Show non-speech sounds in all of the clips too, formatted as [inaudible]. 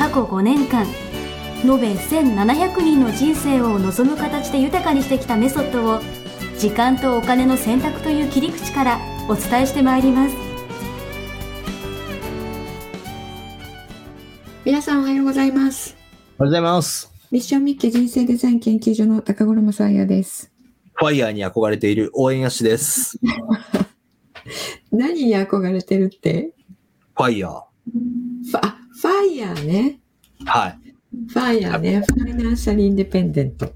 過去5年間延べ1700人の人生を望む形で豊かにしてきたメソッドを時間とお金の選択という切り口からお伝えしてまいります皆さんおはようございますおはようございます。ミッションミッケ人生デザイン研究所の高頃もさあやですファイヤーに憧れている応援やしです。[laughs] 何に憧れてるって？ファイヤー。ファあファイヤーねはい。ファイヤーね。ファイナンシャルインデペンデント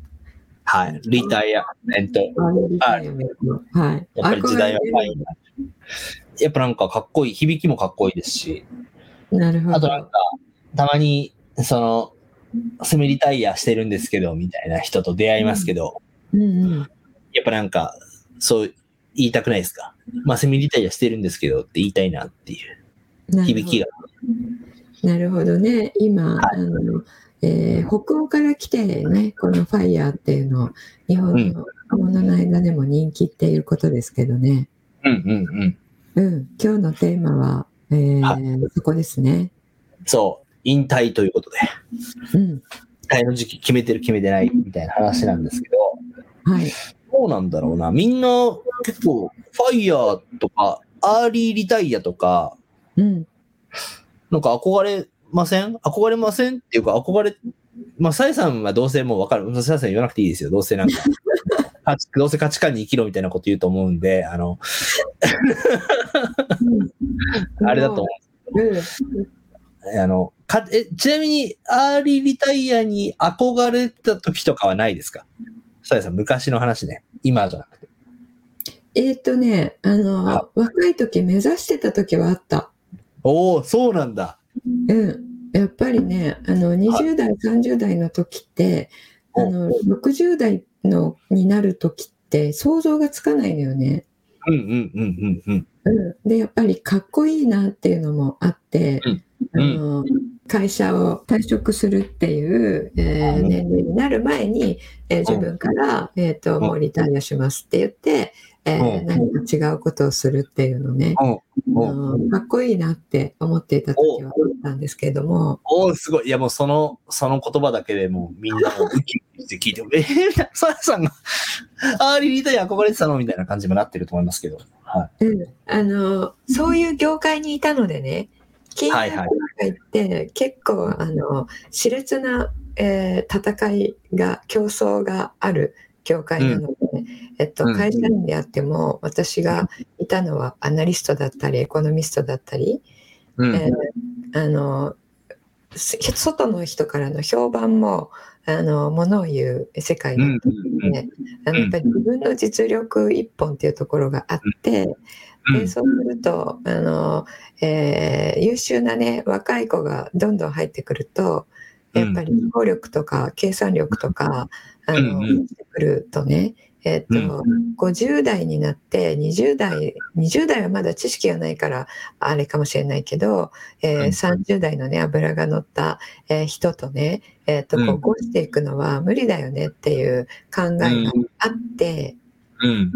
はい。リタイアメント。はい。やっぱり時代はファイヤ憧れてー。やっぱなんかかっこいい、響きもかっこいいですし、るなるほど。あとなんか、たまに、その、セミリタイヤしてるんですけど、みたいな人と出会いますけど、うん。うんやっぱなんか、そう言いたくないですか？まあ、セミリタイヤしてるんですけどって言いたいなっていう。響きが。なるほどね今、はいあのえー北欧から来てねこのファイヤーっていうの日本の若者の間でも人気っていうことですけどね、うんうんうん。うん、今日のテーマは、えーはそこですね。そう。引退ということで、うん、引退の時期決めてる決めてないみたいな話なんですけど、はい。どうなんだろうな。みんな結構、ファイヤーとか、アーリーリタイアとか、うん、なんか憧れません？憧れませんっていうか、憧れ、まあ、サイさんはどうせもうわかる。サイさん言わなくていいですよ。どうせなんか、[laughs] どうせ価値観に生きろみたいなこと言うと思うんで、あの、あれだと思う。あの、かえちなみに、アーリーリタイアに憧れた時とかはないですか？サイさん、昔の話ね。今じゃなくて。えーっとね、あの、は若い時目指してた時はあった。おお、そうなんだ。うん。やっぱりね、あの、20代、30代の時って、あの、60代のになる時って想像がつかないのよね。うんうんうんうんうん。うん。で、やっぱりかっこいいなっていうのもあって、うんあの、会社を退職するっていう、えーうん年齢になる前に、えー自分から、えっ、と、うんもうリタイアしますって言って、えーうん。何か違うことをするっていうのね、うん。かっこいいなって思っていた時はあったんですけれども、おお、すごい。いや、もうその、その言葉だけでもうみんなもウキウキして聞いて、[laughs] えー、サヤさんが、アーリーリタイア憧れてたのみたいな感じにもなってると思いますけど。はうん、あの、そういう業界にいたのでね、金融業界って結構、あの、熾烈な、えー戦いが、競争がある業界なので、えっと、うん会社員であっても、私がいたのはアナリストだったり、エコノミストだったり、い。うん。えーあの、す外の人からの評判も、あの、ものを言う世界だったので、あのやっぱり自分の実力一本っていうところがあって、でそうするとあの、えー優秀なね若い子がどんどん入ってくるとやっぱり能力とか計算力とかあの、うくるとねえっと50代になって20代20代はまだ知識がないからあれかもしれないけど、えーうん。30代のね脂が乗った、えー人とね、えっとうん。こうこうしていくのは無理だよねっていう考えがあって。うん。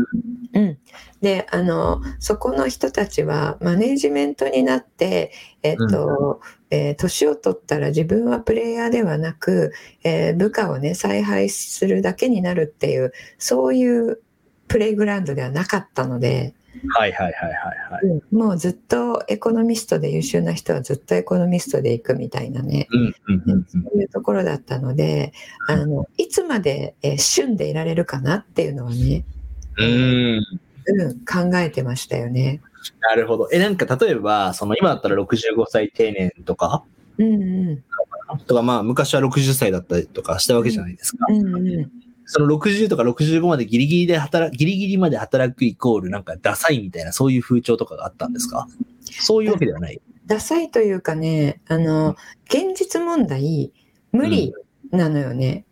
うん、であのそこの人たちはマネジメントになって、えっとえー年を取ったら自分はプレイヤーではなく、えー部下をね采配するだけになるっていうそういうプレイグラウンドではなかったので、はいはいはいはいはい。もうずっとエコノミストで優秀な人はずっとエコノミストで行くみたいなねうんうんうんそういうところだったのであのいつまで、えー旬でいられるかなっていうのはね、うん。うん。うん、考えてましたよね。なるほど。え、なんか例えば、その今だったら65歳定年とか、うんうんとかまあ昔は60歳だったりとかしたわけじゃないですか。うんうんその60とか65までギリギリで働ギリギリまで働くイコールなんかダサいみたいなそういう風潮とかがあったんですか？そういうわけではない。ダサいというかねあの現実問題無理なのよね。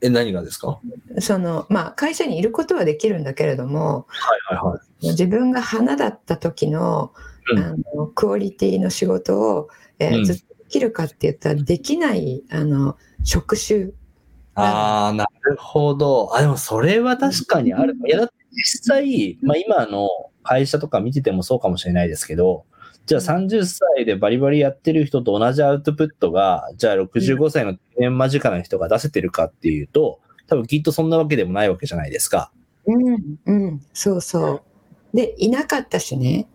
え、何がですか？そのまあ会社にいることはできるんだけれどもはいはいはい。自分が花だった時の,、うん。あのクオリティの仕事を、えーうん。ずっとできるかって言ったらできないあの職種ああ、なるほど。あ、でもそれは確かにある。いや、だって実際、まあ今の会社とか見ててもそうかもしれないですけど、じゃあ30歳でバリバリやってる人と同じアウトプットが、じゃあ65歳の定年間近な人が出せてるかっていうと、多分きっとそんなわけでもないわけじゃないですか。うんうん。そうそうでいなかったしね。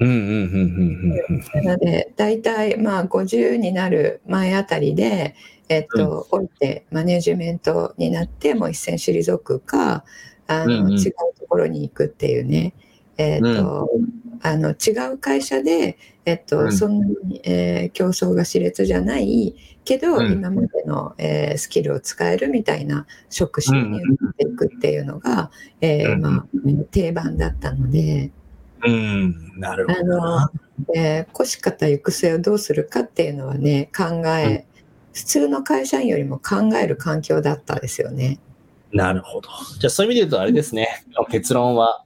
うんうんうんうんうんうん。なので大体まあ50になる前あたりでえっと、降りてマネジメントになってもう一線退くかあの、うんうん。違うところに行くっていうね。えっと、あの違う会社で、えっとうんそんなに、えー競争が熾烈じゃないけど、うん今までの、えースキルを使えるみたいな職種に移っていくっていうのが、えーうんまあ、定番だったので、うん、なるほどな。えー、腰方行く末をどうするかっていうのはね考え、普通の会社員よりも考える環境だったですよね。なるほど。じゃあそういう意味で言うとあれですね。結論は、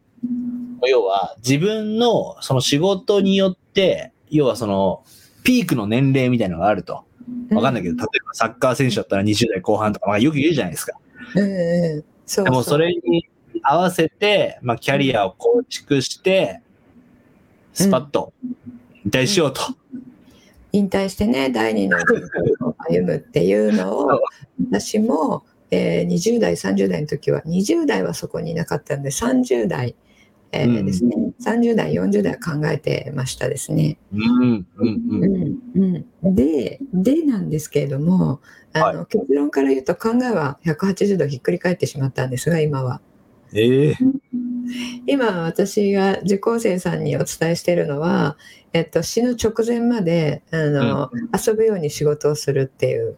要は自分のその仕事によって、要はそのピークの年齢みたいなのがあると。わかんないけど、例えばサッカー選手だったら20代後半とか、まあよく言うじゃないですか。うんうん、そうでもそれに合わせて、まあキャリアを構築して、スパッと引退しようと。引退してね第二の歩むっていうのを [laughs] 私も、えー20代30代の時は20代はそこにいなかったんで30代、えーうん。ですね。30代40代は考えてましたですね。うん、うん、ううん。んうん、ででなんですけれどもあの、結論から言うと考えは180度ひっくり返ってしまったんですが今は。ええ今私が受講生さんにお伝えしているのは、えっと、死ぬ直前まであの、遊ぶように仕事をするっていう。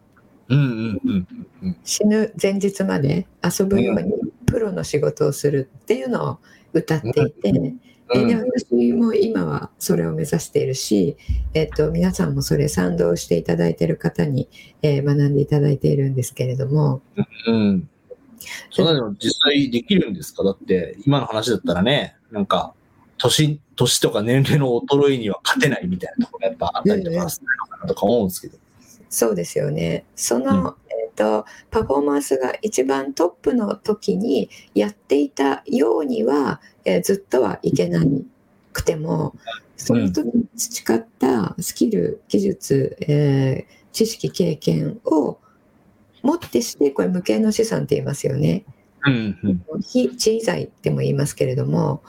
うん、うん、うん。うん。死ぬ前日まで遊ぶようにプロの仕事をするっていうのを歌っていて、うんで私も今はそれを目指しているし、えっと、皆さんもそれ賛同していただいている方に、えー学んでいただいているんですけれども、うん。そんなの実際できるんですか？だって、今の話だったらね、なんか、年、年とか年齢の衰えには勝てないみたいなところがやっぱあったりとかするのかなとか思うんですけど。そうですよね。その、と、パフォーマンスが一番トップの時にやっていたようには、えーずっとはいけなくても、その時に培ったスキル、技術、えー知識、経験をもってして、これ無形の資産って言いますよね。うん、うん。非地位財っても言いますけれども、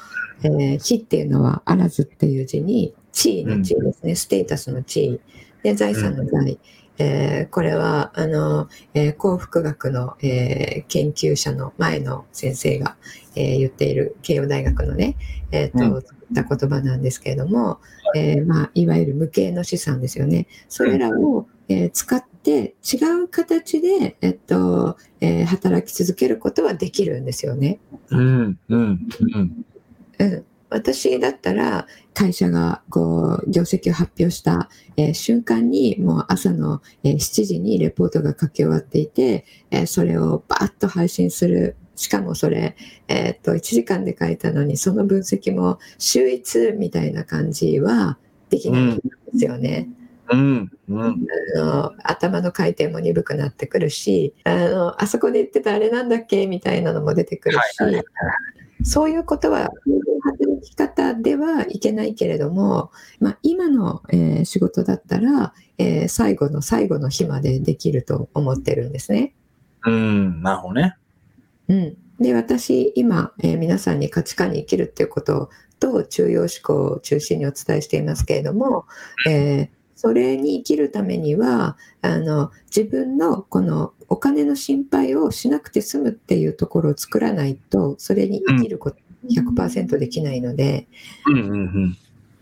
えー非っていうのはあらずっていう字に地位の地位ですね、ステータスの地位で財産の財、えーこれはあの、えー幸福学の、えー研究者の前の先生が、えー言っている慶応大学のね、えーとう作った言葉なんですけれども、えーまあ、いわゆる無形の資産ですよね。それらを、えー使って違う形で、えっとえー働き続けることはできるんですよね。うん、うん、うん。うん、私だったら会社がこう業績を発表した、えー瞬間にもう朝の、えー7時にレポートが書き終わっていて、えーそれをバーッと配信する。しかもそれ、えーっと1時間で書いたのにその分析も秀逸みたいな感じはできないんですよね。うん、うん。あの頭の回転も鈍くなってくるしあのあそこで言ってたあれなんだっけみたいなのも出てくるし、はいはいそういうことは働き方ではいけないけれども、まあ、今の、えー仕事だったら、えー最後の最後の日までできると思ってるんですね。うん、なるほどね。うん、で私今、えー皆さんに価値観に生きるっていうことと中庸思考を中心にお伝えしていますけれども、えーそれに生きるためにはあの自分のこのお金の心配をしなくて済むっていうところを作らないとそれに生きること100%できないので。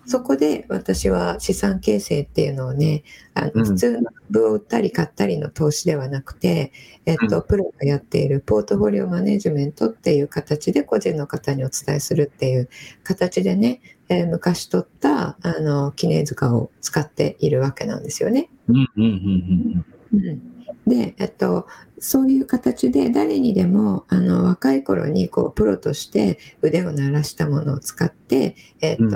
そこで私は資産形成っていうのをね、あのうん普通の部を売ったり買ったりの投資ではなくて、えっと、プロがやっているポートフォリオマネジメントっていう形で個人の方にお伝えするっていう形でね、えー昔取ったあの記念塚を使っているわけなんですよね。うん、うん、うん、うんで、えっと、そういう形で誰にでもあの若い頃にこうプロとして腕を鳴らしたものを使って、えっとうん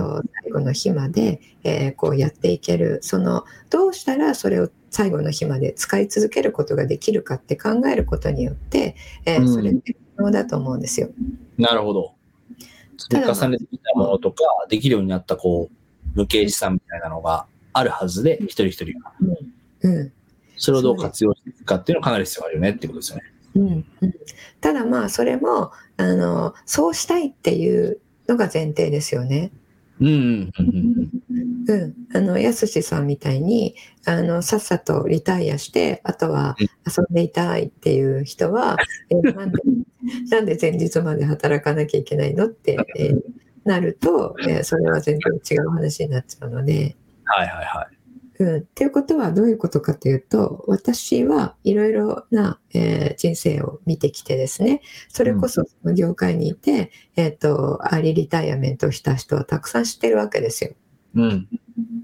最後の日まで、えーこうやっていけるそのどうしたらそれを最後の日まで使い続けることができるかって考えることによって、えーうんそれって可能だと思うんですよ。なるほど。積み重ねてきたものとか、できるようになった、こう、無形資産みたいなのがあるはずで、一人一人が。うんそれをどう活用していくかっていうのはかなり必要あるよねってことですよね。うんうん、ただまあそれもあのそうしたいっていうのが前提ですよね。うんうんうんうん、あのやすしさんみたいにあのさっさとリタイアしてあとは遊んでいたいっていう人は、えー [laughs] なんでなんで前日まで働かなきゃいけないのって、えーなると、えーそれは全然違う話になっちゃうので。はいはいはい。うん、っていうことはどういうことかというと私はいろいろな、えー人生を見てきてですねそれこそその業界にいて、えー、とアーリーリタイアメントをした人はたくさん知ってるわけですよ。うん。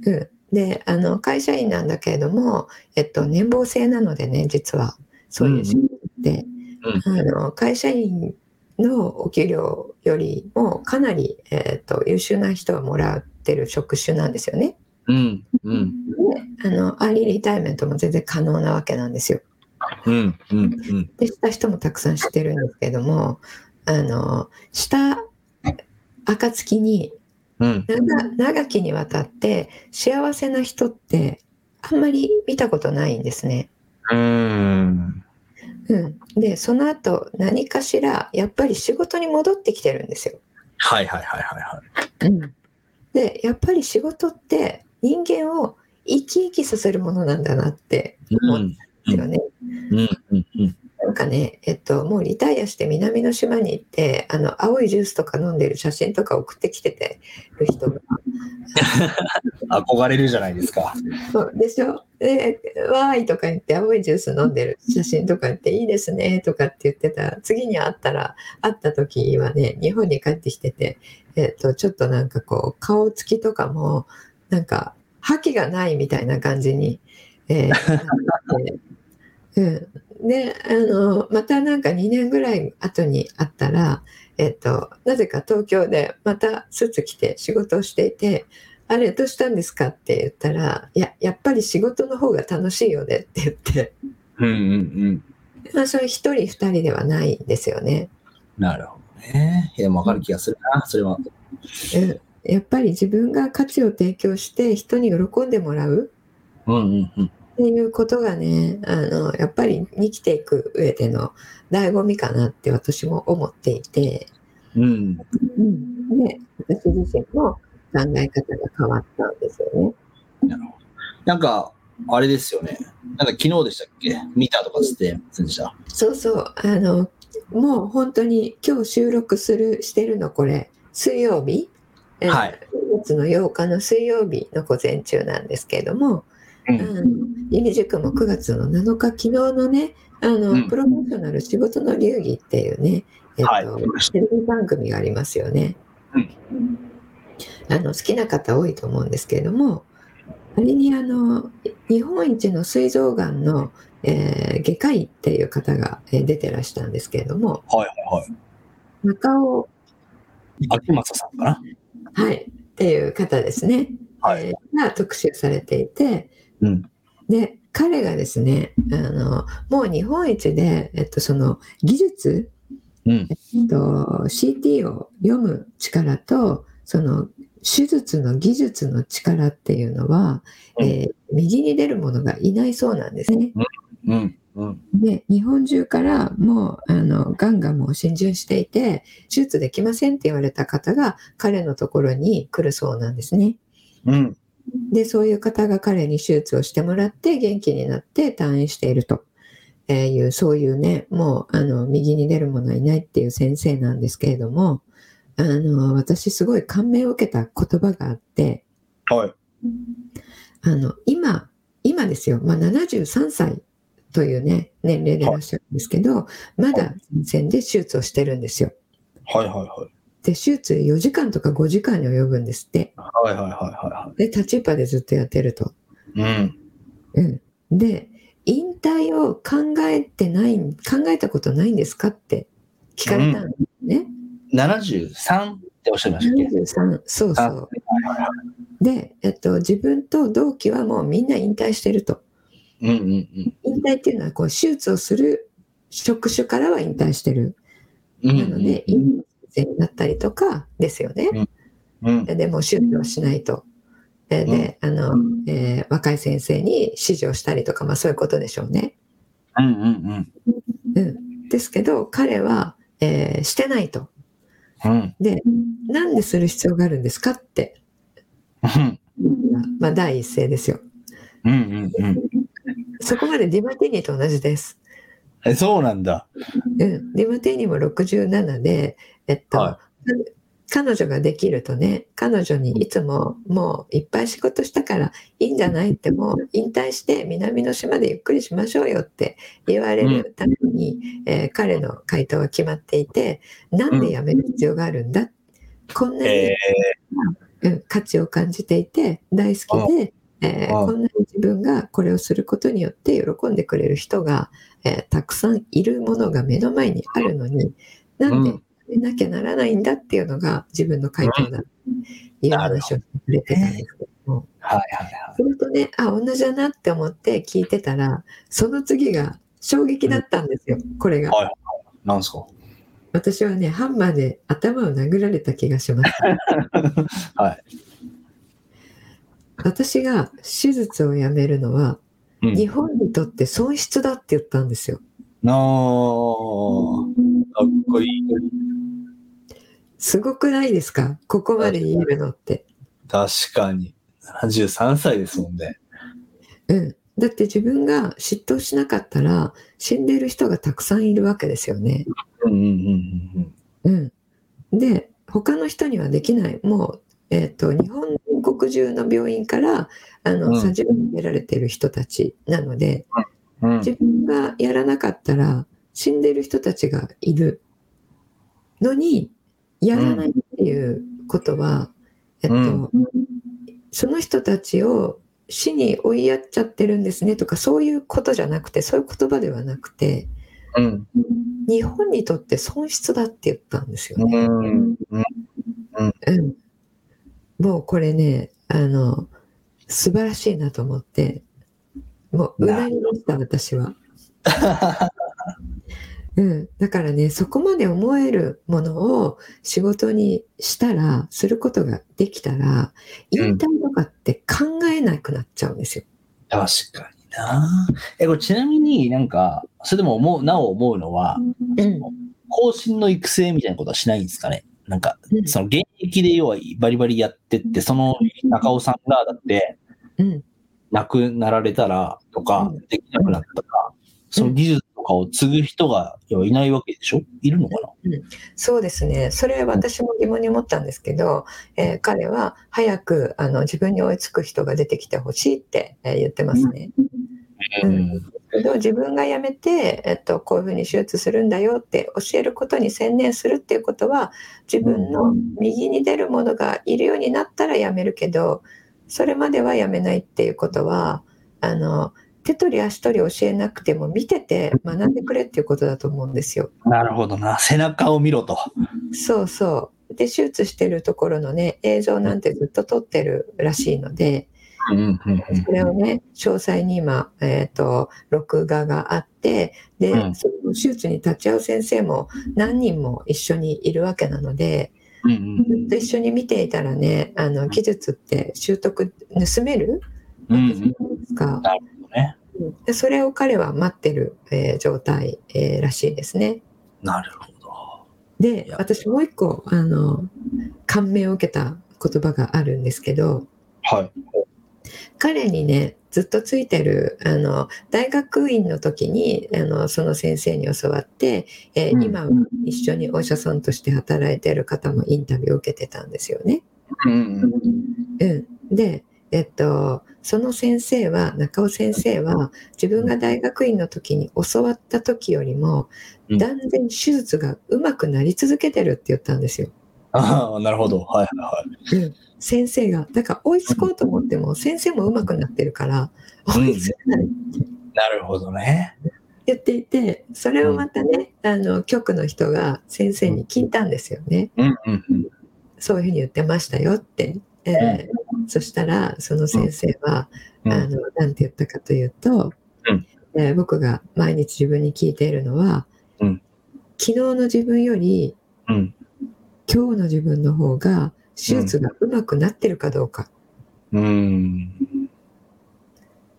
うん、であの会社員なんだけれども、えっと、年俸制なのでね実は。そういう仕事って、あの会社員のお給料よりもかなり、えっと優秀な人はもらってる職種なんですよね。うん。うん。であのアーリーリタイアメントも全然可能なわけなんですよ。うん。うん。うん。でした人もたくさん知ってるんですけどもあのした暁にうん。長長きにわたって幸せな人ってあんまり見たことないんですね。うん。うん、でその後何かしらやっぱり仕事に戻ってきてるんですよ。はいはいはいはいはい。でやっぱり仕事って人間を生き生きさせるものなんだなって思うんですよね。なんかね、えっと、もうリタイアして南の島に行ってあの青いジュースとか飲んでる写真とか送ってきててる人が。[laughs] 憧れるじゃないですか。そうでしょ？で「わーい」とか言って青いジュース飲んでる写真とか言って「いいですね」とかって言ってた次に会ったら会った時はね日本に帰ってきてて、えっとちょっとなんかこう顔つきとかもなんか覇気がないみたいな感じに、えー [laughs] うん、であのまたなんか2年ぐらい後に会ったら、えっとなぜか東京でまたスーツ着て仕事をしていてあれどうしたんですかって言ったら、いや、やっぱり仕事の方が楽しいよねって言って、うん。うん。うん。まあ、それ一人二人ではないんですよね。なるほどね。いや、わかる気がするな。それは。うんやっぱり自分が価値を提供して人に喜んでもらう。っていうことがね、あの、やっぱり生きていく上での醍醐味かなって私も思っていて、うん。うん、で、私自身も考え方が変わったんですよね。なるほど。なんか、あれですよね。なんか昨日でしたっけ？見たとかつってませんでした。そうそう、あの、もう本当に今日収録する、してるのこれ、水曜日、えーはい。9月の8日の水曜日の午前中なんですけれども、う。うんん、塾も9月の7日、昨日のね、あの、うんプロフェッショナル仕事の流儀っていうね、えっと、はいテレビ番組がありますよね。あの、好きな方多いと思うんですけれども、あれにあの、日本一の膵臓がんの、えー外科医っていう方がえー出てらしたんですけれども、はいはいはい。中尾、秋正さんかな？はい、っていう方ですね、はい。えーが特集されていて、うん。で、彼がですね、あの、もう日本一で、えっと、その技術、うん。えっと、CT を読む力と、その手術の技術の力っていうのは、うんえー右に出る者がいないそうなんですね。うん。うん。で、日本中からもう、あの、ガンがもう浸潤していて、手術できませんって言われた方が彼のところに来るそうなんですね。うん。で、そういう方が彼に手術をしてもらって元気になって退院しているとえーいう、そういうね、もう、あの、右に出る者はいないっていう先生なんですけれども、あの、私すごい感銘を受けた言葉があって、はい。あの、今、今ですよ、まあ、73歳というね、年齢でいらっしゃるんですけど、まだ前線で手術をしてるんですよ。はいはいはい。で、手術4時間とか5時間に及ぶんですって。はいはいはいはで、立ちっぱでずっとやってると。いはい。うん。うん。で、引退を考えてない、考えたことないんですかって聞かれたんですね。73っておっしゃいましたっけ？73そうそう。で、えっと、自分と同期はもうみんな引退してると。うんうんうん。引退っていうのはこう手術をする職種からは引退してる。うんなので、引退になったりとかですよね。うんでも手術をしないと。えで、あの、えー若い先生に指示をしたりとか、まあそういうことでしょうね。うんうんうん。ですけど、彼は、えーしてないと。うん。で、なんでする必要があるんですかって、うんまあ第一声ですよ。うんうんうん。[laughs] そこまでディマティーニと同じです。え、そうなんだ。うん。ディマティーニも67で、えっと、は彼女ができるとね、彼女にいつももういっぱい仕事したからいいんじゃないってもう引退して南の島でゆっくりしましょうよって言われるために、えー彼の回答は決まっていて、なんで辞める必要があるんだ、こんなに、えうん価値を感じていて大好きで、えーうんこんなに自分がこれをすることによって喜んでくれる人が、えーたくさんいるものが目の前にあるのになんでうんやめなきゃならないんだっていうのが自分の回答だっていう話をしてくれてたんですけども、はいはいはそれとねあ同じだなって思って聞いてたらその次が衝撃だったんですよ、これが。はいい。なんすか？私はねハンマーで頭を殴られた気がします。[laughs] はい。私が手術をやめるのはうん日本にとって損失だって言ったんですよ。なーかっこいい。すごくないですか？ここまで言えるのって。確かに。73歳ですもんね。うん。だって自分が嫉妬しなかったら死んでいる人がたくさんいるわけですよね。うんうんうんうんうん。で、他の人にはできない。もう、えっ、と、日本国中の病院から、あの、うん。さじを投げられている人たちなので、うん。うん。自分がやらなかったら死んでいる人たちがいるのにやらないっていうことは、えっと、うん。その人たちを死に追いやっちゃってるんですねとかそういうことじゃなくてそういう言葉ではなくてうん。日本にとって損失だって言ったんですよね。うん。うん。うん、もうこれねあの素晴らしいなと思ってもううなりました私は。うん、だからねそこまで思えるものを仕事にしたらすることができたら引退とかって考えなくなっちゃうんですよ。確かにな。え、これちなみになんか、それでも思う、なお思うのは、うん後進の育成みたいなことはしないんですかね？なんかう、ん。その現役で要はバリバリやってって、その中尾さんがだってうん。亡くなられたらとかうん、できなくなったら、その技術とかを継ぐ人が要はいないわけでしょ？いるのかな？そうですね。それ私も疑問に思ったんですけど、えー彼は早くあの自分に追いつく人が出てきてほしいって、えー言ってますね。うんけど自分が辞めて、えっと、こういうふうに手術するんだよって教えることに専念するっていうことは自分の右に出るものがいるようになったら辞めるけどそれまでは辞めないっていうことはあの手取り足取り教えなくても見てて学んでくれっていうことだと思うんですよ。なるほどな。背中を見ろと。そうそう。で、手術してるところのね、映像なんてずっと撮ってるらしいので、うんうんうんそれをね、詳細に今、えっ、と、録画があって、で、うんその手術に立ち会う先生も何人も一緒にいるわけなので、うんうんずっと一緒に見ていたらね、あの、技術って習得、盗める？うんうんじゃないですか？それを彼は待ってる、えー状態、えーらしいですね。なるほど。で私もう一個あの感銘を受けた言葉があるんですけどはい。彼にねずっとついてるあの大学院の時にあのその先生に教わって、えーうん今は一緒にお医者さんとして働いてる方もインタビューを受けてたんですよね。うんうんうん、で、えっと、その先生は中尾先生は自分が大学院の時に教わった時よりもうん断然手術がうまくなり続けてるって言ったんですよ。ああ、なるほど。はいはいはい。うん、先生がだから追いつこうと思っても先生も上手くなってるからうん追いつかない、なるほどね。言っていてそれをまたね、あの局の人が先生に聞いたんですよね。うんうんうん。そういうふうに言ってましたよって。えーそしたらその先生は、うんあのなんて言ったかというと、うんえー僕が毎日自分に聞いているのは、うん昨日の自分よりうん。今日の自分の方が手術がうまくなってるかどうかうん。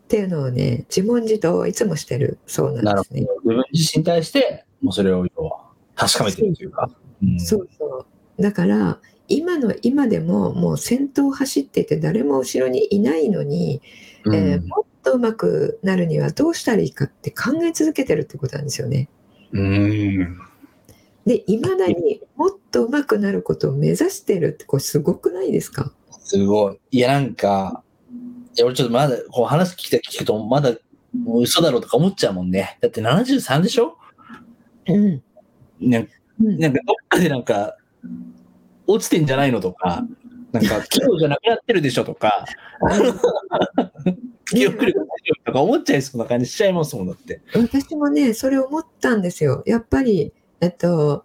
っていうのをね自問自答をいつもしてるそうななん。ですね。自分自身に対して、もうそれを確かめてるというか。うんそうそうだから今の今でももう先頭を走っていて誰も後ろにいないのに、うんえーもっと上手くなるにはどうしたらいいかって考え続けてるってことなんですよね。うん。でいまだにもっと上手くなることを目指してるってこれすごくないですか？すごい。いや、なんか、いや、俺ちょっとまだ、こう話聞いて聞くと、まだ、もう嘘だろうとか思っちゃうもんね。だって73でしょ？うん、なんか、うんなんかどっかでなんか、落ちてんじゃないのとか、なんか、器用じゃなくなってるでしょとか、記憶力とか思っちゃいそうな感じしちゃいますもんだって。私もねそれ思ったんですよ。やっぱり、えっと、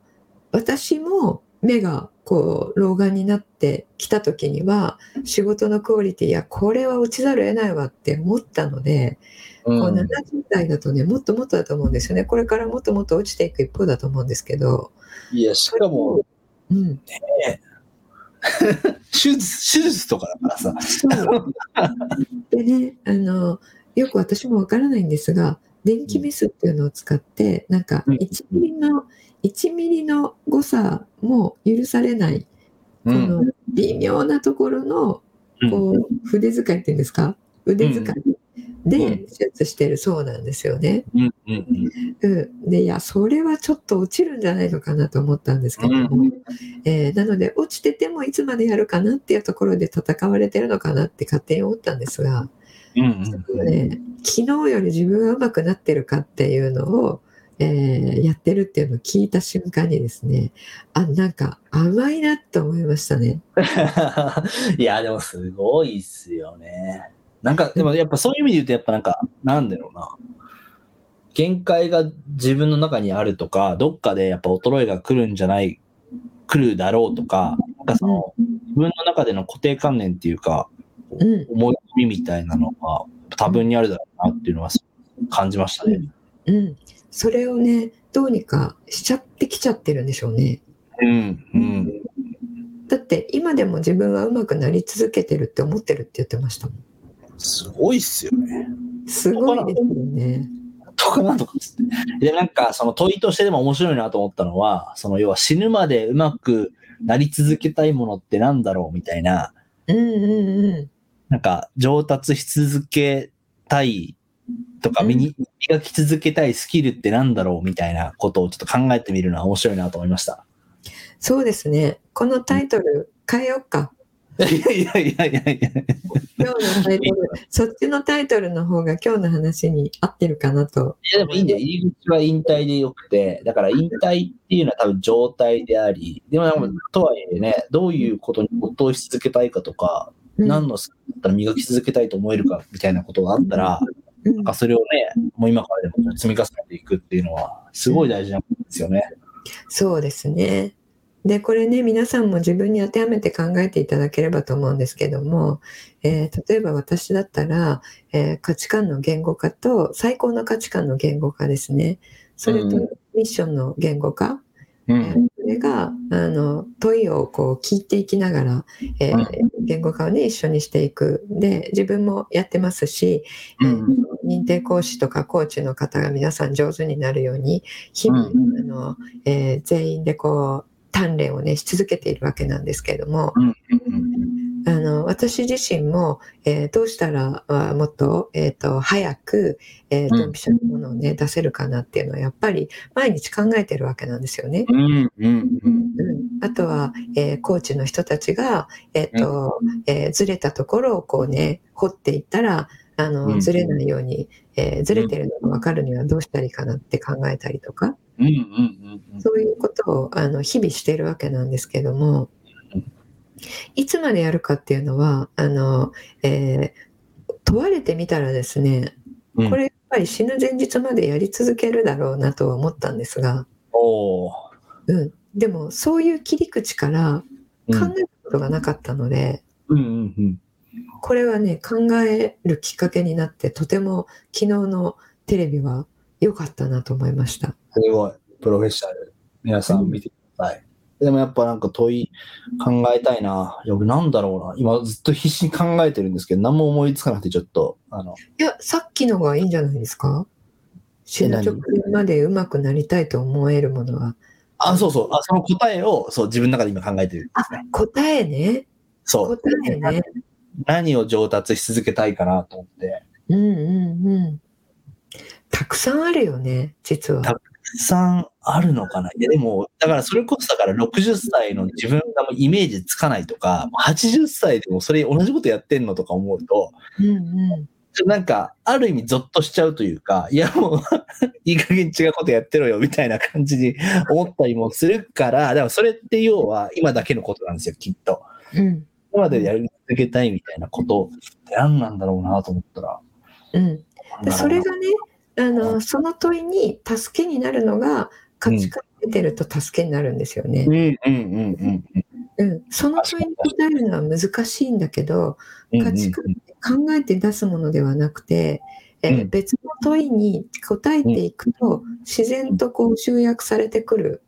私も目がこう老眼になってきた時には仕事のクオリティやこれは落ちざるを得ないわって思ったので、うん。こう70代だとねもっともっとだと思うんですよね。これからもっともっと落ちていく一方だと思うんですけど、いや、しかも、うん、手術、手術とかだからさ。でねあのよく私もわからないんですが電気メスっていうのを使ってなんかうん。1ミリの1ミリの誤差も許されないこうん。の微妙なところのうん。こう筆使いっていうんですか？腕使いでうん。手術してるそうなんですよね。うんうんうん、でいやそれはちょっと落ちるんじゃないのかなと思ったんですけども、うん。えーなので落ちててもいつまでやるかなっていうところで戦われてるのかなって勝手に思ったんですが、昨日より自分が上手くなってるかっていうのを、えーやってるっていうのを聞いた瞬間にですねあなんか甘いなと思いましたね。[laughs] いや、でもすごいっすよね。なんか、でもやっぱそういう意味で言うと、やっぱなんか、なんだろうな。限界が自分の中にあるとか、どっかでやっぱ衰えが来るんじゃない、来るだろうとか、なんかその、自分の中での固定観念っていうか、うん思い込みみたいなのが多分にあるだろうなっていうのは感じましたね。うん、それをねどうにかしちゃってきちゃってるんでしょうね。うん、うん。だって今でも自分は上手くなり続けてるって思ってるって言ってましたもん。すごいっすよね。すごいですよね。とかなとかっつって。で、なんか、その問いとしてでも面白いなと思ったのは、その要は死ぬまでうまくなり続けたいものってなんだろうみたいな、うんうんうん。なんか上達し続けたいとか、うん身に磨き続けたいスキルってなんだろうみたいなことをちょっと考えてみるのは面白いなと思いました。そうですね。このタイトル変えようか。いやいやいやいや。今日のタイトル、そっちのタイトルの方が今日の話に合ってるかなと。いやでもいいんだよ。入り口は引退でよくて、だから引退っていうのは多分状態であり、でもとはいえね、どういうことに没頭し続けたいかとか、うん何のスキルだったら磨き続けたいと思えるかみたいなことがあったら、うんなんかそれをね、もう今からでも積み重ねていくっていうのは、すごい大事なんですよね。そうですね。で、これね、皆さんも自分に当てはめて考えていただければと思うんですけども、えー例えば私だったら、えー価値観の言語化と、最高の価値観の言語化ですね。それとうんミッションの言語化。うえーそれがあの問いをこう聞いていきながら、えー言語化をね一緒にしていく。で自分もやってますし、えー認定講師とかコーチの方が皆さん上手になるように日々、うん。あのえー全員でこう鍛錬をねし続けているわけなんですけれども、あの私自身も、えーどうしたらあもっと,、えー、と早く、えー、ドンピシャなものをね出せるかなっていうのはやっぱり毎日考えてるわけなんですよね。うんうんうん。うん。あとは、えーコーチの人たちが、えーとえーずれたところをこうね掘っていったらあの、うん。ずれないように、えーずれてるのが分かるにはどうしたらいいかなって考えたりとか。うんうんうんそういうことをあの日々しているわけなんですけどもいつまでやるかっていうのはあの、えー問われてみたらですねうんこれぱり死ぬ前日までやり続けるだろうなとは思ったんですが、うん、でもそういう切り口からうん考えたことがなかったので、うんうんうん。これはね考えるきっかけになってとても昨日のテレビは良かったなと思いました。すごい。プロフェッショナル。皆さん見てください。でもやっぱなんか問い考えたいな。いや、僕なんだろうな。今ずっと必死に考えてるんですけど、何も思いつかなくてちょっと、あの、いやさっきのがいいんじゃないですか？死ぬ直前まで上手くなりたいと思えるものは。あ、そうそう。あ、その答えを、そう、自分の中で今考えてるね。答えね。そう。答えね。何を上達し続けたいかなと思って。うんうんうん。たくさんあるよね、実は。たたくさんあるのかな？いや、でも、だからそれこそだから60歳の自分がもうイメージつかないとか、80歳でもそれ同じことやってんのとか思うと、うんうん。なんか、ある意味ゾッとしちゃうというか、いやもう、[laughs] いい加減違うことやってろよみたいな感じに思ったりもするから、だからそれって要は今だけのことなんですよ、きっと。うん今までやり続けたいみたいなことって何なんだろうなと思ったら。うん。でそれがね、あの、その問いに助けになるのが、価値観出てると助けになるんですよねう。んうんうんうんうん。その問いに答えるのは難しいんだけど、うん。価値観って考えて出すものではなくて、えーうん別の問いに答えていくと、自然とこう集約されてくる。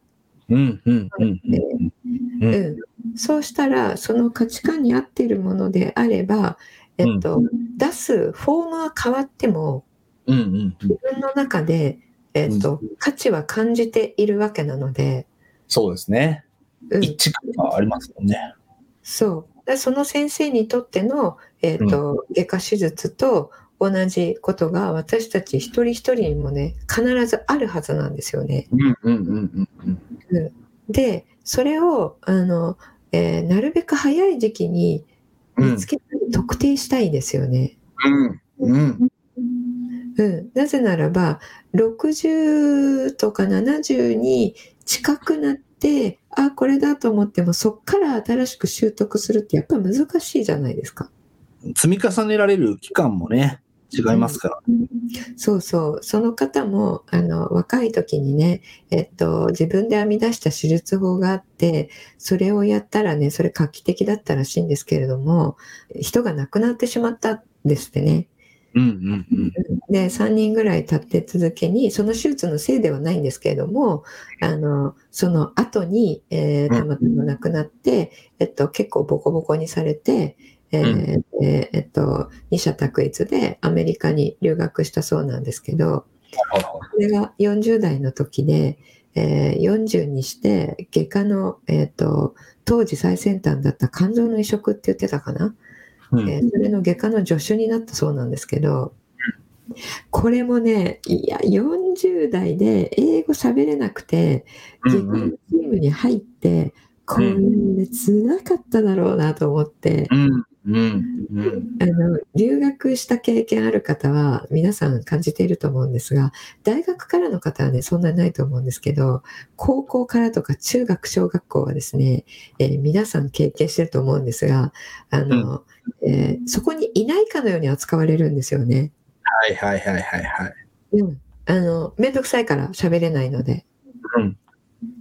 うんうんうんうんうんうん、そうしたら、その価値観に合っているものであれば、えっと、出すフォームは変わっても、うんうん自分の中で、えっと、価値は感じているわけなので、そうですね。うん、一致感がありますもんね。そう。でその先生にとっての、えっと外科手術と同じことが私たち一人一人にもね必ずあるはずなんですよね。うんうんうんうんうん。でそれをあの、えーなるべく早い時期に見つけたり特定したいですよね。うんうんうん、なぜならば60とか70に近くなってあこれだと思ってもそっから新しく習得するってやっぱり難しいじゃないですか。積み重ねられる期間もね、違いますから。そうそうその方もあの若い時にね、えっと、自分で編み出した手術法があってそれをやったらねそれ画期的だったらしいんですけれども人が亡くなってしまったんですってね。うんうんうん。で3人ぐらい経って続けにその手術のせいではないんですけれどもあのその後に、えーたまたま亡くなって、えっと、結構ボコボコにされて、えーえーえっと、二者択一でアメリカに留学したそうなんですけどこれが40代の時で、えー40にして外科の、えー、と当時最先端だった肝臓の移植って言ってたかな、うん。えーそれの外科の助手になったそうなんですけど、これもね、いや、40代で英語喋れなくて、外科のチームに入って、これね、辛かっただろうなと思って、うんうんうんあの、留学した経験ある方は皆さん感じていると思うんですが、大学からの方はね、そんなにないと思うんですけど、高校からとか中学、小学校はですね、えー皆さん経験してると思うんですが、あの、えーそこにいないかのように扱われるんですよね。はいはいはいはいはい。うん。あの、めんどくさいから喋れないので。うん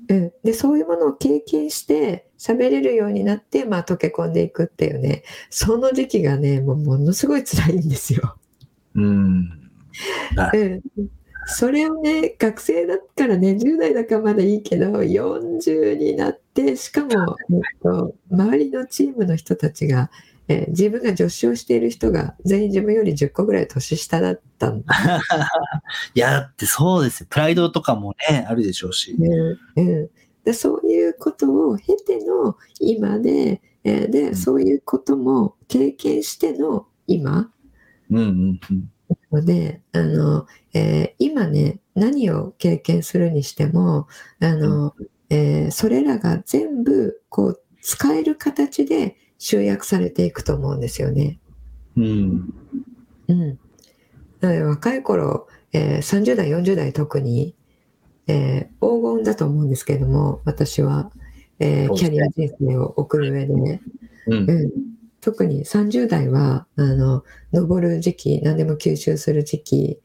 うん、でそういうものを経験して喋れるようになって、まあ、溶け込んでいくっていうねその時期がねもうものすごい辛いんですよ。うん。うん、それをね学生だったらね10代だからまだいいけど40になってしかも、えっと、周りのチームの人たちが、えー自分が助手をしている人が全員自分より10個ぐらい年下だったんだ [laughs] いや、だってそうですよ。プライドとかもね、あるでしょうし。ねうん、でそういうことを経ての今で、えーでんそういうことも経験しての今うんうんうん。のであの、えー今ね何を経験するにしてもあの、えーそれらが全部こう使える形で集約されていくと思うんですよね。うん。うん、なので若い頃、えー30代40代特に、えー黄金だと思うんですけれども私は、えーキャリア人生を送る上で、ね。うん。うん、特に30代はあの登る時期何でも吸収する時期、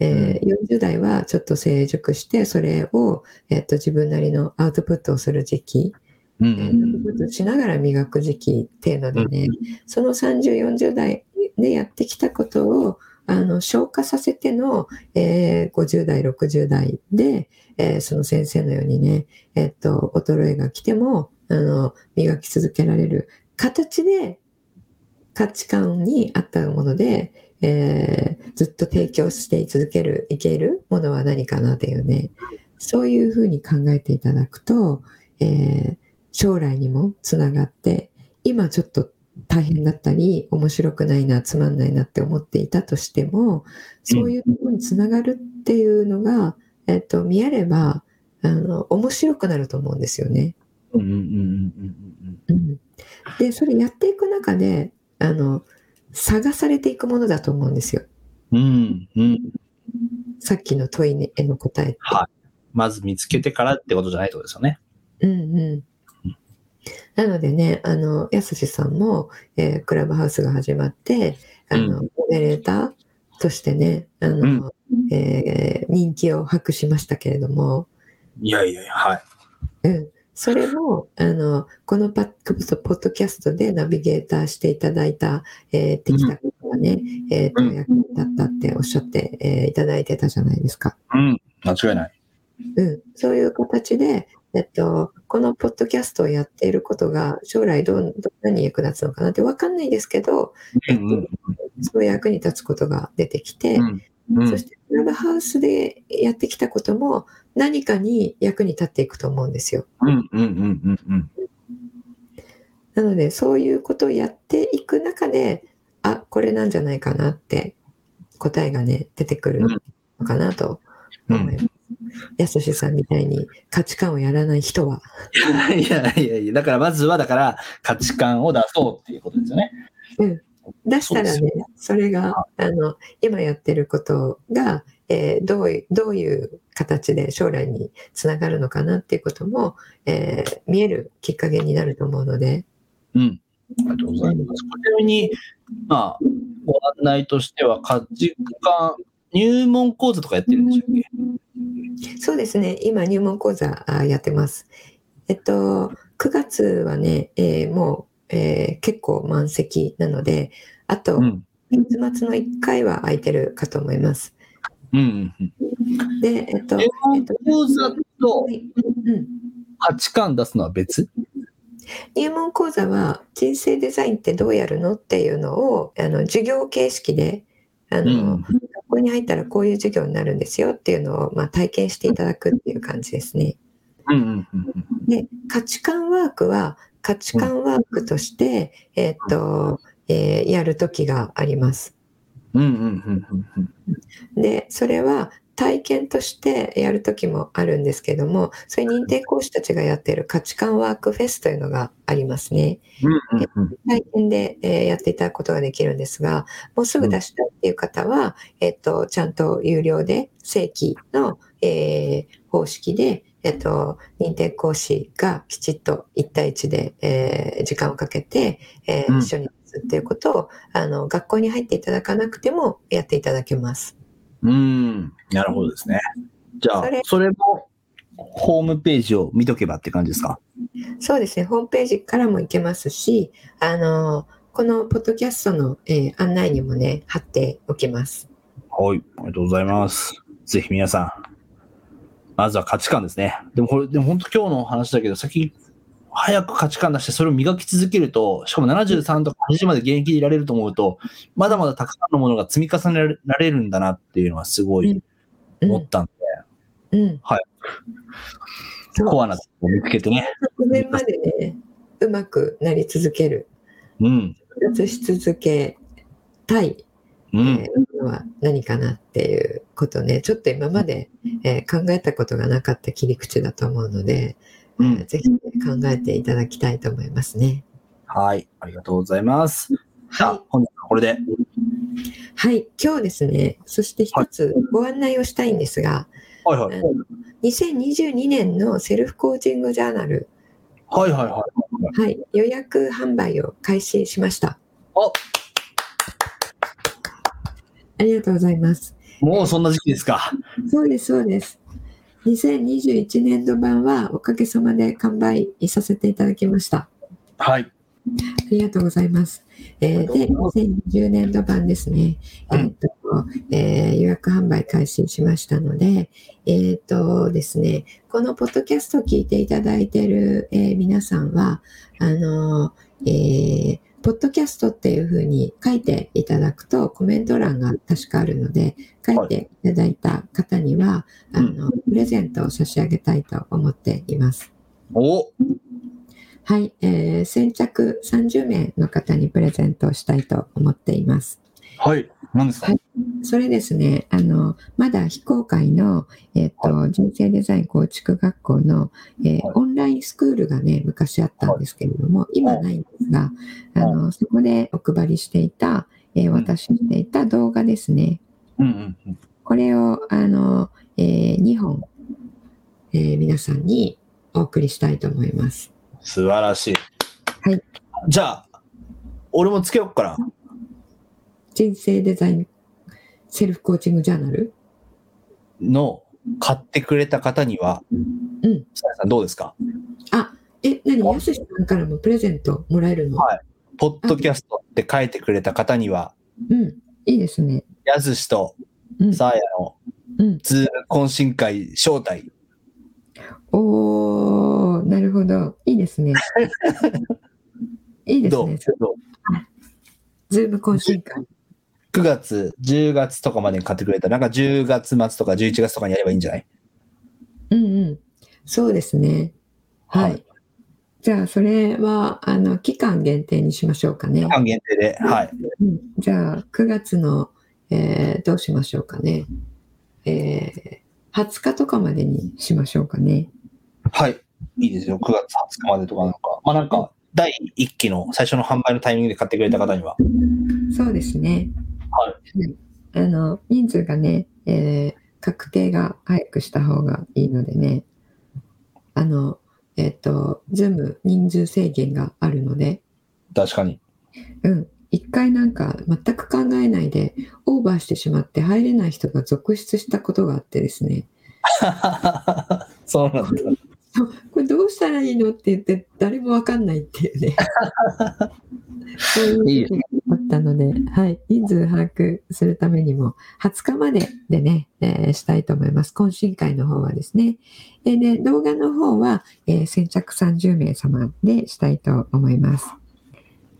えー40代はちょっと成熟して、それを、えっと自分なりのアウトプットをする時期、うんえーアウトプットしながら磨く時期っていうのでね、その30、40代でやってきたことをあの消化させての、えー50代、60代で、えーその先生のようにね、えっと衰えが来てもあの磨き続けられる形で価値観に合ったもので、えーずっと提供して続ける、いけるものは何かなというね、そういうふうに考えていただくと、えー将来にもつながって、今ちょっと大変だったり、面白くないな、つまんないなって思っていたとしても、そういうところにつながるっていうのが、えっと、見えれば、あの、面白くなると思うんですよね。うんうんうんうんうん、で、それやっていく中で、あの、探されていくものだと思うんですよ。うんうんうんさっきの問いへの答えって。はい。まず見つけてからってことじゃないってことですよね。うんうん。なのでね、あの、やすしさんも、えークラブハウスが始まって、あの、モデレーターとしてね、あの、えー人気を博しましたけれども、いやいやいや、はい。うん。それも、あの、このパッポッドキャストでナビゲーターしていただいた、えー、できたことがね、えっ、と、うん役に立ったっておっしゃって、えーいただいてたじゃないですか。うん。間違いない。うん、そういう形で、えっと、このポッドキャストをやっていることが将来どんどんなに役立つのかなって分かんないですけど、うんうんそういう役に立つことが出てきて、うん。うん。そしてクラブハウスでやってきたことも何かに役に立っていくと思うんですよ。なのでそういうことをやっていく中で、あ、これなんじゃないかなって答えがね、出てくるのかなと思います。やすしさんみたいに価値観をやらない人は、いやいやいや、だからまずは、だから価値観を出そうっていうことですよね。出したらね、それがあの今やってることが、えーどういうどういう形で将来につながるのかなっていうことも、えー見えるきっかけになると思うので、うん。ありがとうございます。ちなみに、まあ、ご案内としては、価値観、入門講座とかやってるんでしたっけ？そうですね、今入門講座あやってます。えっと、9月はね、えーもう、えー結構満席なので、あと、うん。月末の1回は空いてるかと思います。うんうんうん。で、えっと、入門講座とはいうん価値観出すのは別？入門講座は人生デザインってどうやるの？っていうのをあの授業形式であの、うん学校に入ったらこういう授業になるんですよっていうのを、まあ、体験していただくっていう感じですね。で価値観ワークは価値観ワークとして、えーっとえーやる時があります。でそれは体験としてやる時もあるんですけどもそういう認定講師たちがやっている価値観ワークフェスというのがありますね。うんうんうん体験で、えーやっていただくことができるんですが、もうすぐ出したいっていう方は、えっと、ちゃんと有料で正規の、えー方式で、えっと、認定講師がきちっと1対1で、えー時間をかけて、えーうん一緒にするっていうことを、あの、学校に入っていただかなくてもやっていただけます。うん、なるほどですね。じゃあそれ、もホームページを見とけばって感じですか？そうですね、ホームページからも行けますし、あの、このポッドキャストの、えー案内にもね、貼っておきます。はい、ありがとうございます。ぜひ皆さん、まずは価値観ですね。でもこれ、でも本当今日の話だけど、先、早く価値観出して、それを磨き続けると、しかも73とか80まで現役でいられると思うと、まだまだたくさんのものが積み重ねられるんだなっていうのはすごい思ったんで、うん。はいそう。コアなとこを見つけてね。直前までね、うまくなり続ける、うん。復活し続けたい、うん。えーのは何かなっていうことをね、ちょっと今まで、えー考えたことがなかった切り口だと思うので、うんえーぜひ、ね、考えていただきたいと思いますね。はい、ありがとうございます。はいあ、本日はこれで。はい、今日ですね、そして一つご案内をしたいんですが、はいはい。あの2022年のセルフコーチングジャーナル、はいはいはい。はい、予約販売を開始しました。あありがとうございます。もうそんな時期ですか。そうです、そうです。2021年度版はおかげさまで完売させていただきました。はい。ありがとうございます。えーで、2020年度版ですね、えーとえー予約販売開始しましたので、えっ、とですね、このポッドキャストを聞いていただいている、えー皆さんは、あのーえーポッドキャストっていうふうに書いていただくとコメント欄が確かあるので、書いていただいた方には、あの、プレゼントを差し上げたいと思っています。おはい、えー先着30名の方にプレゼントをしたいと思っています。はい。何ですか？はいそれですね、あの、まだ非公開の、えっ、と、人生デザイン構築学校の、えーはいオンラインスクールがね、昔あったんですけれども、今ないんですが、あの、そこでお配りしていた、えーん渡していた動画ですね。うんうんうん。これを、あの、え2本、えー皆さんにお送りしたいと思います。素晴らしい。はい。じゃあ、俺もつけよっかな。人生デザインセルフコーチングジャーナルの、買ってくれた方には、うん。さやさんどうですか？あ、え、何？やすしさんからもプレゼントもらえるの？はいポッドキャストって書いてくれた方には、うん。いいですね。やすしとうん。さあやのうん。 Zoom 懇親会招待。おー、なるほど。いいですね。[laughs] いいですね。どう？ Zoom 懇親会。9月、10月とかまでに買ってくれたら、なんか10月末とか11月とかにやればいいんじゃない？うんうん。そうですね。はい。はいじゃあ、それは、あの、期間限定にしましょうかね期。間限定で。はい。うん、じゃあ、9月の、えーどうしましょうかね。えー、20日とかまでにしましょうかね。はい。いいですよ。9月20日までとかなんか。まあなんか、第1期の最初の販売のタイミングで買ってくれた方には。そうですね。はい。あの、人数がね、えー確定が早くした方がいいのでね、あの、えっ、と、 Zoom 人数制限があるので、確かに。うん、一回なんか全く考えないでオーバーしてしまって入れない人が続出したことがあってですね、[laughs] そうなんだ。これどうしたらいいのって言って誰もわかんないっていうね。[laughs] そういう時があったので、はい、人数把握するためにも20日まででね、えーしたいと思います。懇親会の方はですね。でで動画の方は、えー先着30名様でしたいと思います。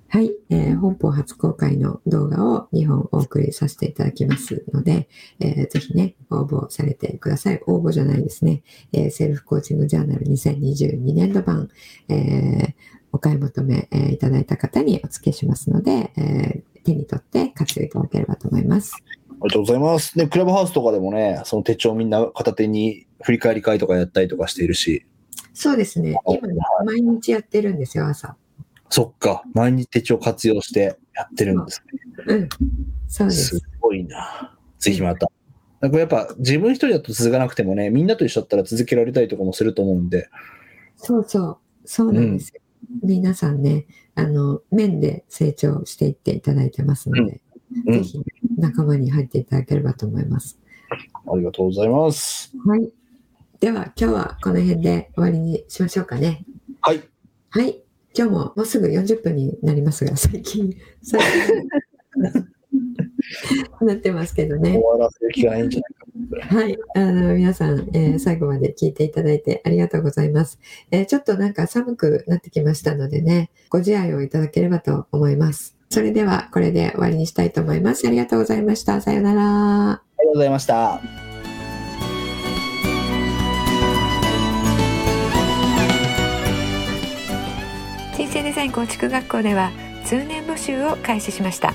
はい、えー本邦初公開の動画を2本お送りさせていただきますので、えーぜひね、応募されてください。応募じゃないですね。えーセルフコーチングジャーナル2022年度版、えーお買い求め、えーいただいた方にお付けしますので、えー手に取って活用いただければと思います。ありがとうございます。で、クラブハウスとかでもね、その手帳みんな片手に振り返り会とかやったりとかしているし、そうですね。今ね、毎日やってるんですよ、朝。そっか、毎日手帳活用してやってるんですね。うん。そうですす。ごいな。ぜひまた。なんかやっぱ自分一人だと続かなくてもね、みんなと一緒だったら続けられたりとかもすると思うんで、そうそう。そうなんですよ。皆さんね、あの、面で成長していっていただいてますので、うんぜひ仲間に入っていただければと思います。ありがとうございます。はい。では、今日はこの辺で終わりにしましょうかね。はい。はい。今日ももうすぐ40分になりますが、最近、最近 [laughs] [laughs] なってますけどね終。わらせる気がないんじゃないか。はい。あの、皆さん、えー最後まで聞いていただいてありがとうございます。えーちょっとなんか寒くなってきましたのでね、ご自愛をいただければと思います。それでは、これで終わりにしたいと思います。ありがとうございました。さようなら。ありがとうございました。人生デザイン構築学校では通年募集を開始しました